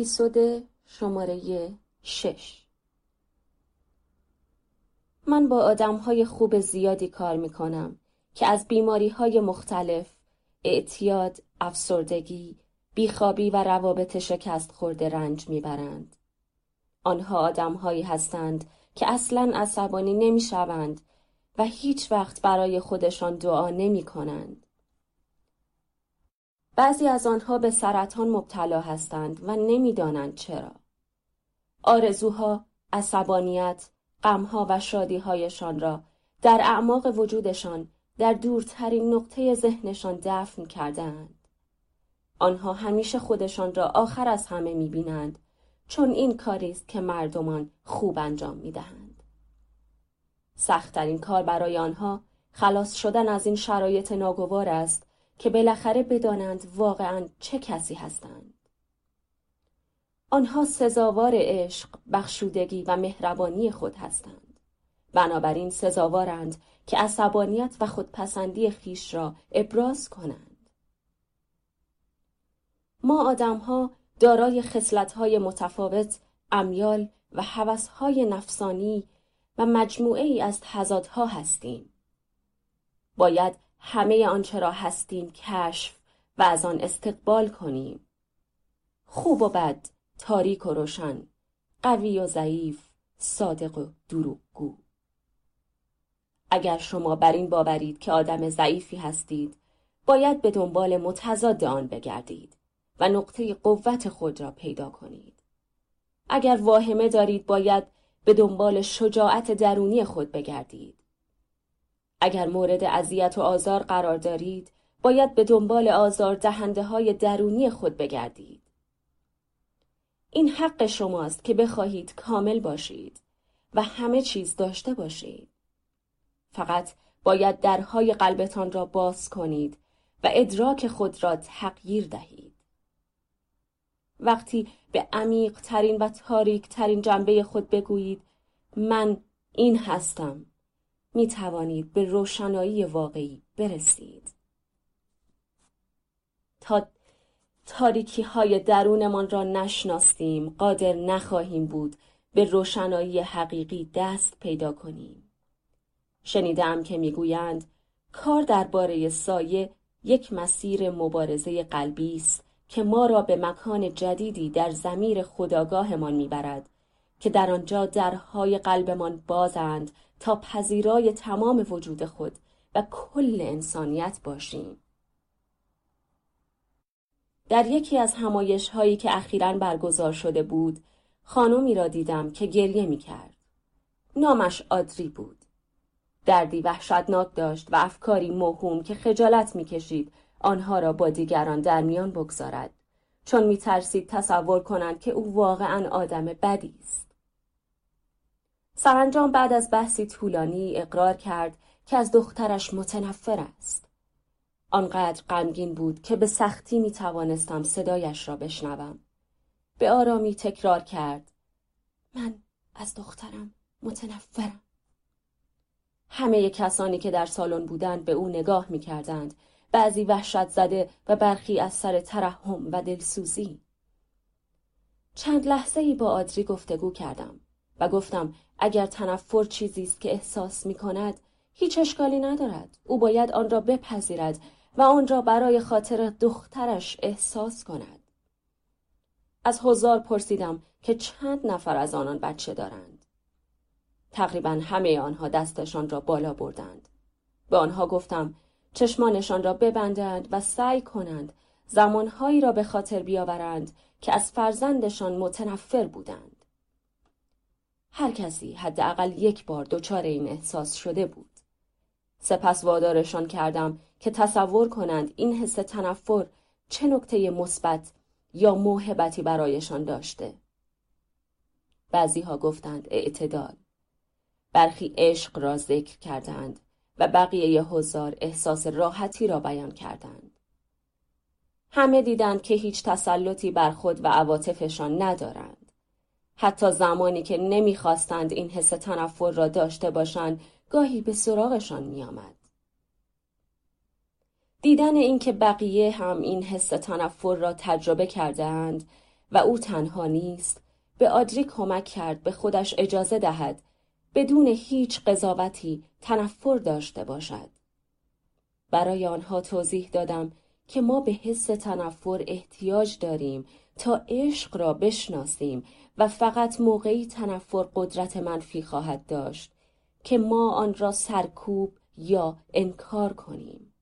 اپیزود شماره شش من با آدم های خوب زیادی کار می کنم که از بیماری های مختلف اعتیاد، افسردگی، بیخوابی و روابط شکست خورده رنج می‌برند. آنها آدم هایی هستند که اصلا عصبانی نمی شوند و هیچ وقت برای خودشان دعا نمی کنند. بعضی از آنها به سرطان مبتلا هستند و نمی‌دانند چرا. آرزوها، عصبانیت، غمها و شادیهایشان را در اعماق وجودشان در دورترین نقطه ذهنشان دفن کردهاند. آنها همیشه خودشان را آخر از همه می‌بینند چون این کاری است که مردمان خوب انجام می‌دهند. سختترین کار برای آنها خلاص شدن از این شرایط ناگوار است که بالاخره بدانند واقعا چه کسی هستند. آنها سزاوار عشق، بخشودگی و مهربانی خود هستند. بنابراین سزاوارند که عصبانیت و خودپسندی خیش را ابراز کنند. ما آدمها دارای خصلت‌های متفاوت، امیال و هوس‌های نفسانی و مجموعه ای از تضادها هستیم. باید همه آنچه را هستیم کشف و از آن استقبال کنیم. خوب و بد، تاریک و روشن، قوی و ضعیف، صادق و دروغگو. اگر شما بر این باورید که آدم ضعیفی هستید، باید به دنبال متضاد آن بگردید و نقطه قوت خود را پیدا کنید. اگر واهمه دارید باید به دنبال شجاعت درونی خود بگردید. اگر مورد اذیت و آزار قرار دارید باید به دنبال آزار دهنده های درونی خود بگردید. این حق شماست که بخواهید کامل باشید و همه چیز داشته باشید. فقط باید درهای قلبتان را باز کنید و ادراک خود را تغییر دهید. وقتی به عمیق ترین و تاریک ترین جنبه خود بگویید من این هستم می توانید به روشنایی واقعی برسید. تا تاریکی های درونمان را نشناسیم قادر نخواهیم بود به روشنایی حقیقی دست پیدا کنیم. شنیدم که می‌گویند کار درباره سایه یک مسیر مبارزه قلبی است که ما را به مکان جدیدی در زمیر خداگاهمان می‌برد که در آنجا درهای قلبمان بازند تا پذیرای تمام وجود خود و کل انسانیت باشیم. در یکی از همایش هایی که اخیرا برگزار شده بود، خانمی را دیدم که گریه می کرد. نامش آدری بود. دردی وحشتناک داشت و افکاری موهوم که خجالت می‌کشید آنها را با دیگران در میان بگذارد چون میترسید تصور کنند که او واقعا آدم بدی است سرانجام بعد از بحثی طولانی اقرار کرد که از دخترش متنفر است. آنقدر غمگین بود که به سختی می توانستم صدایش را بشنوم. به آرامی تکرار کرد. من از دخترم متنفرم. همه کسانی که در سالن بودند به او نگاه می کردند. بعضی وحشت زده و برخی از سر ترحم و دلسوزی. چند لحظه ای با آدری گفتگو کردم و گفتم اگر تنفر چیزی است که احساس می کند هیچ اشکالی ندارد. او باید آن را بپذیرد و آن را برای خاطر دخترش احساس کند. از هزار پرسیدم که چند نفر از آنان بچه دارند؟ تقریبا همه آنها دستشان را بالا بردند. به آنها گفتم چشمانشان را ببندند و سعی کنند زمانهایی را به خاطر بیاورند که از فرزندشان متنفر بودند. هر کسی حداقل یک بار دچار این احساس شده بود. سپس وادارشان کردم که تصور کنند این حس تنفر چه نکته مثبت یا موهبتی برایشان داشته. بعضی ها گفتند اعتدال. برخی عشق را ذکر کردند و بقیه هزار احساس راحتی را بیان کردند. همه دیدند که هیچ تسلطی بر خود و عواطفشان ندارند. حتی زمانی که نمی‌خواستند این حس تنفر را داشته باشند گاهی به سراغشان میآمد. دیدن اینکه بقیه هم این حس تنفر را تجربه کردهاند و او تنها نیست به آدری کمک کرد به خودش اجازه دهد بدون هیچ قضاوتی تنفر داشته باشد. برای آنها توضیح دادم که ما به حس تنفر احتیاج داریم تا عشق را بشناسیم و فقط موقعی تنفر قدرت منفی خواهد داشت که ما آن را سرکوب یا انکار کنیم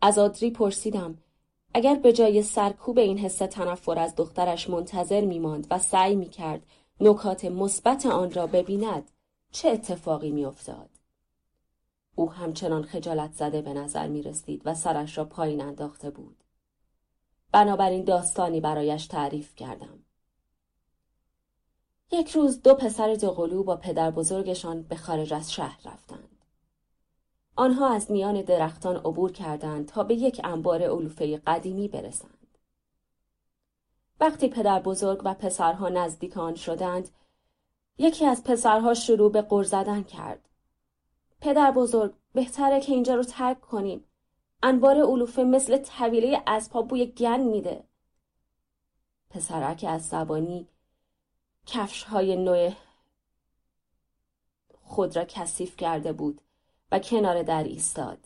از آدری پرسیدم اگر به جای سرکوب این حس تنفر از دخترش منتظر میماند و سعی می‌کرد نکات مثبت آن را ببیند چه اتفاقی میافتاد او همچنان خجالت زده به نظر می رسید و سرش را پایین انداخته بود. بنابراین داستانی برایش تعریف کردم. یک روز دو پسر دوقلو با پدر بزرگشان به خارج از شهر رفتند. آنها از میان درختان عبور کردند تا به یک انبار علوفه قدیمی برسند. وقتی پدر بزرگ و پسرها نزدیک آن شدند، یکی از پسرها شروع به قر زدن کرد. پدر بزرگ بهتره که اینجا رو ترک کنیم. انبار علوفه مثل طویله اسبها بوی گن میده. پسرک از زبانی کفش های نوع خود را کثیف کرده بود و کنار در ایستاد.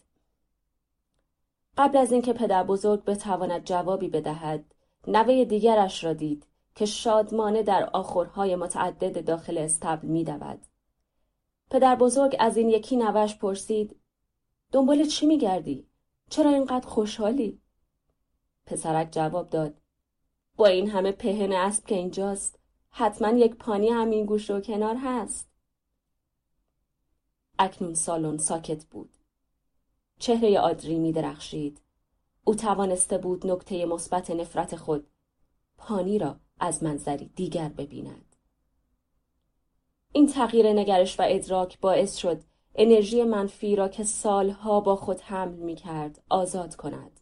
قبل از اینکه پدر بزرگ بتواند جوابی بدهد نوه دیگرش را دید که شادمانه در آخرهای متعدد داخل استبل میدود پدر بزرگ از این یکی نوش پرسید دنبال چی میگردی؟ چرا اینقدر خوشحالی؟ پسرک جواب داد با این همه پهن اسب که اینجاست حتما یک پانی همین گوش و کنار هست اکنون سالن ساکت بود چهره آدری می درخشید. او توانسته بود نکته مثبت نفرت خود پانی را از منظری دیگر ببیند این تغییر نگرش و ادراک باعث شد انرژی منفی را که سالها با خود حمل می کرد آزاد کند.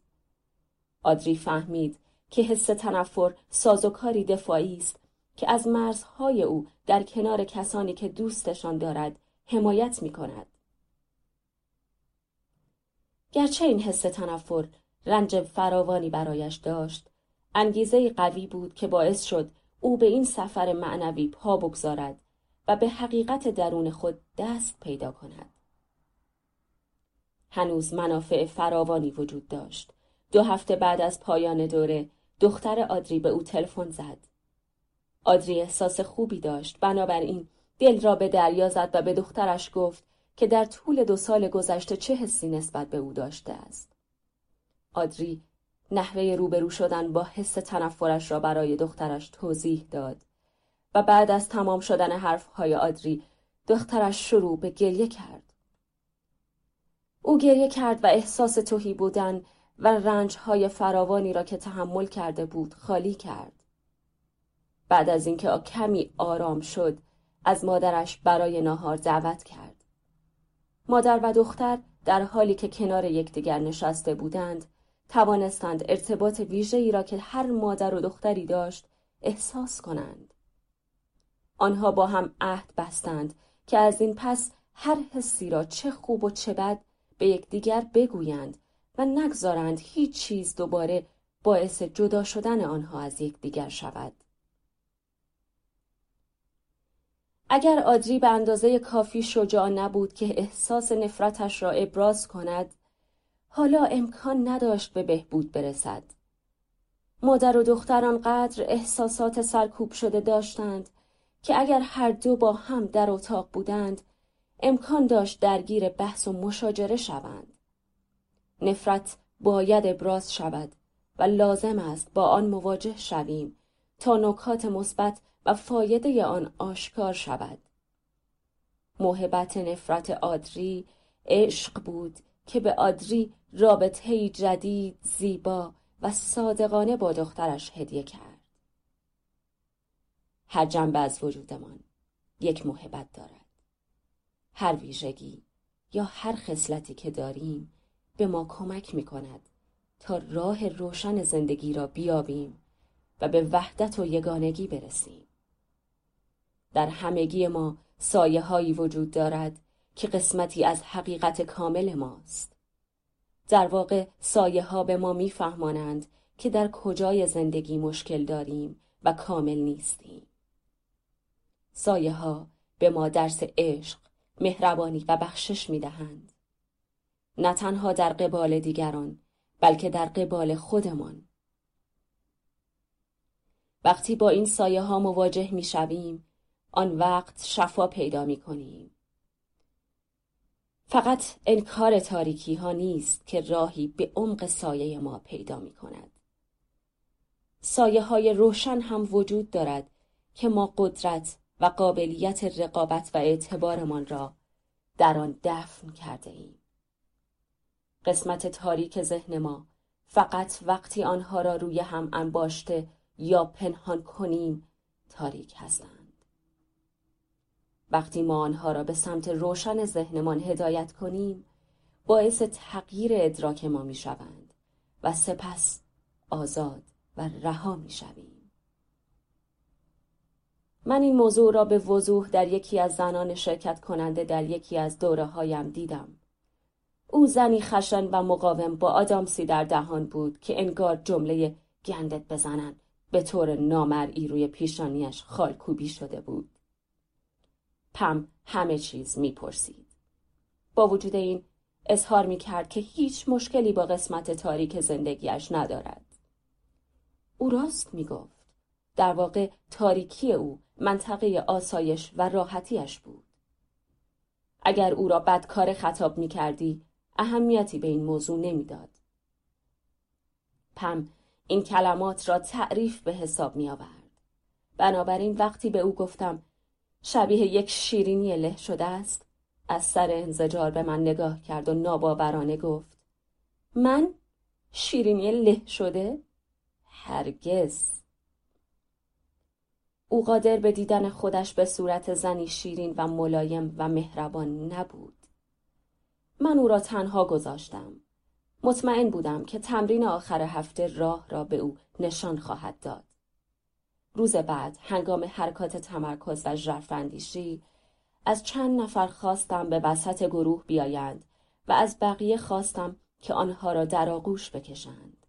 آدری فهمید که حس تنفر سازوکاری دفاعی است که از مرزهای او در کنار کسانی که دوستشان دارد حمایت می کند. گرچه این حس تنفر رنج فراوانی برایش داشت انگیزه قوی بود که باعث شد او به این سفر معنوی پا بگذارد و به حقیقت درون خود دست پیدا کند. هنوز منافع فراوانی وجود داشت. دو هفته بعد از پایان دوره دختر آدری به او تلفن زد. آدری احساس خوبی داشت بنابراین دل را به دریا زد و به دخترش گفت که در طول دو سال گذشته چه حسی نسبت به او داشته است. آدری نحوه روبرو شدن با حس تنفرش را برای دخترش توضیح داد و بعد از تمام شدن حرفهای آدری دخترش شروع به گریه کرد. او گریه کرد و احساس توهی بودن و رنجهای فراوانی را که تحمل کرده بود خالی کرد. بعد از اینکه کمی آرام شد از مادرش برای ناهار دعوت کرد. مادر و دختر در حالی که کنار یکدیگر نشسته بودند توانستند ارتباط ویژه‌ای را که هر مادر و دختری داشت احساس کنند. آنها با هم عهد بستند که از این پس هر حسی را چه خوب و چه بد به یکدیگر بگویند و نگذارند هیچ چیز دوباره باعث جدا شدن آنها از یکدیگر شود. اگر آدری به اندازه کافی شجاع نبود که احساس نفرتش را ابراز کند، حالا امکان نداشت به بهبود برسد. مادر و دختر آنقدر احساسات سرکوب شده داشتند که اگر هر دو با هم در اتاق بودند امکان داشت درگیر بحث و مشاجره شوند. نفرت باید ابراز شود و لازم است با آن مواجه شویم تا نکات مثبت و فایده آن آشکار شود. محبت نفرت آدری عشق بود که به آدری رابطه جدید زیبا و صادقانه با دخترش هدیه کرد. هر جنبه از وجودمان یک محبت دارد هر ویژگی یا هر خصلتی که داریم به ما کمک می کند تا راه روشن زندگی را بیابیم و به وحدت و یگانگی برسیم در همگی ما سایه هایی وجود دارد که قسمتی از حقیقت کامل ماست. در واقع سایه ها به ما میفهمانند که در کجای زندگی مشکل داریم و کامل نیستیم. سایه ها به ما درس عشق مهربانی و بخشش می دهند. نه تنها در قبال دیگران بلکه در قبال خودمان. وقتی با این سایه ها مواجه می شویم آن وقت شفا پیدا می کنیم فقط انکار تاریکی ها نیست که راهی به عمق سایه ما پیدا می کند. سایه های روشن هم وجود دارد که ما قدرت و قابلیت رقابت و اعتبارمان را در آن دفن کرده ایم. قسمت تاریک ذهن ما فقط وقتی آنها را روی هم انباشته یا پنهان کنیم تاریک هستند. وقتی ما آنها را به سمت روشن ذهنمان هدایت کنیم باعث تغییر ادراک ما می شوند و سپس آزاد و رها می شویم. من این موضوع را به وضوح در یکی از زنان شرکت کننده در یکی از دوره هایم دیدم. او زنی خشن و مقاوم با آدامسی در دهان بود که انگار جمله گندت بزنن به طور نامرئی روی پیشانیش خالکوبی شده بود. پم همه چیز می‌پرسید. با وجود این اظهار می کرد که هیچ مشکلی با قسمت تاریک زندگیش ندارد. او راست می گفت. در واقع تاریکی او منطقه آسایش و راحتیش بود. اگر او را بدکار خطاب می کردی اهمیتی به این موضوع نمی‌داد. پم این کلمات را تعریف به حساب می آورد. بنابراین وقتی به او گفتم شبیه یک شیرینی له شده است. از سر انزجار به من نگاه کرد و ناباورانه گفت من شیرینی له شده؟ هرگز. او قادر به دیدن خودش به صورت زنی شیرین و ملایم و مهربان نبود. من او را تنها گذاشتم. مطمئن بودم که تمرین آخر هفته راه را به او نشان خواهد داد. روز بعد هنگام حرکات تمرکز و ژرفاندیشی از چند نفر خواستم به وسط گروه بیایند و از بقیه خواستم که آنها را در آغوش بکشند.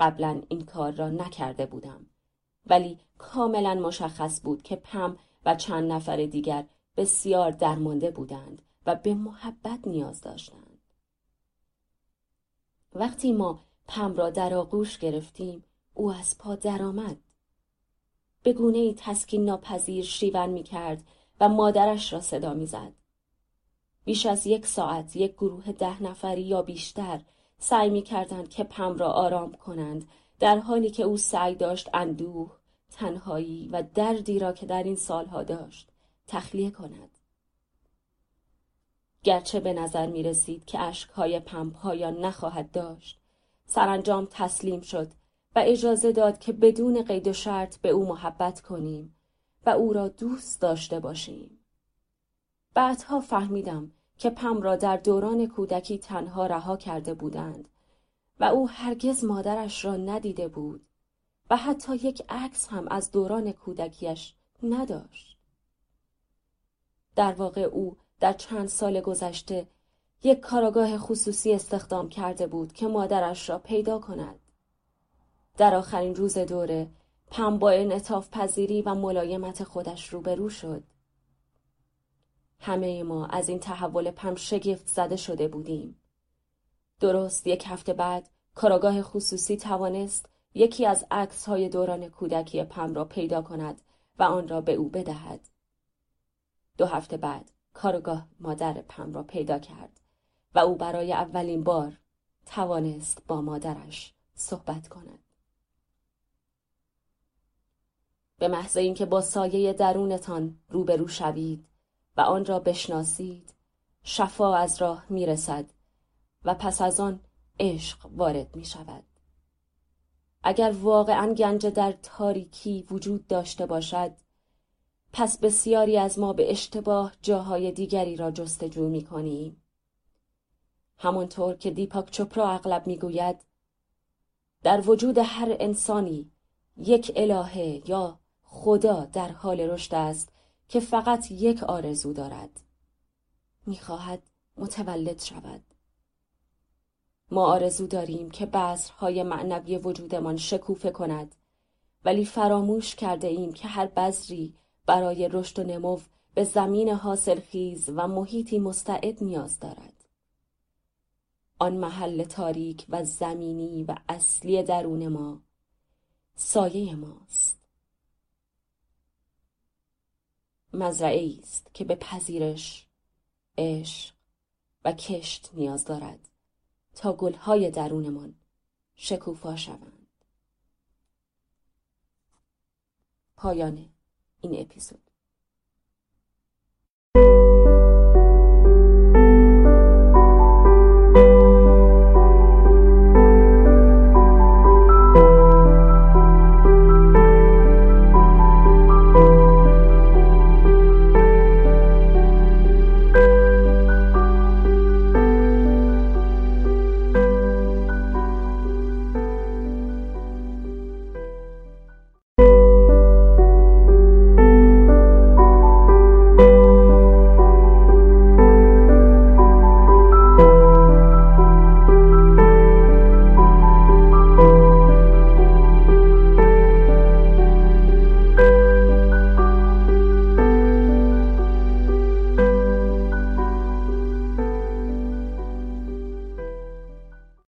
قبلا این کار را نکرده بودم ولی کاملا مشخص بود که پم و چند نفر دیگر بسیار درمانده بودند و به محبت نیاز داشتند. وقتی ما پم را در آغوش گرفتیم او از پا درآمد. به گونه تسکین ناپذیر شیون می کرد و مادرش را صدا می زد. بیش از یک ساعت یک گروه ده نفری یا بیشتر سعی می کردند که پم را آرام کنند در حالی که او سعی داشت اندوه، تنهایی و دردی را که در این سالها داشت تخلیه کند. گرچه به نظر می رسید که اشکهای پم پایان نخواهد داشت سرانجام تسلیم شد و اجازه داد که بدون قید و شرط به او محبت کنیم و او را دوست داشته باشیم. بعدها فهمیدم که پم را در دوران کودکی تنها رها کرده بودند و او هرگز مادرش را ندیده بود و حتی یک عکس هم از دوران کودکیش نداشت. در واقع او در چند سال گذشته یک کاراگاه خصوصی استخدام کرده بود که مادرش را پیدا کند. در آخرین روز دوره پم با انعطاف پذیری و ملایمت خودش روبرو شد. همه ما از این تحول پم شگفت زده شده بودیم. درست یک هفته بعد کاراگاه خصوصی توانست یکی از عکس های دوران کودکی پم را پیدا کند و آن را به او بدهد. دو هفته بعد کارگاه مادر پم را پیدا کرد و او برای اولین بار توانست با مادرش صحبت کند. به محض اینکه با سایه درونتان روبرو شوید و آن را بشناسید شفا از راه می‌رسد و پس از آن عشق وارد می شود. اگر واقعا گنج در تاریکی وجود داشته باشد پس بسیاری از ما به اشتباه جاهای دیگری را جستجو می کنیم. همانطور که دیپاک چپرا اغلب می گوید در وجود هر انسانی یک الهه یا خدا در حال رشد است که فقط یک آرزو دارد می‌خواهد متولد شود ما آرزو داریم که بذرهای معنوی وجودمان شکوفه کند ولی فراموش کرده ایم که هر بذری برای رشد و نمو به زمین حاصلخیز و محیطی مستعد نیاز دارد. آن محل تاریک و زمینی و اصلی درون ما سایه ماست. مزرعه است که به پذیرش، عشق و کشت نیاز دارد تا گلهای درونمان شکوفا شوند. پایان این اپیزود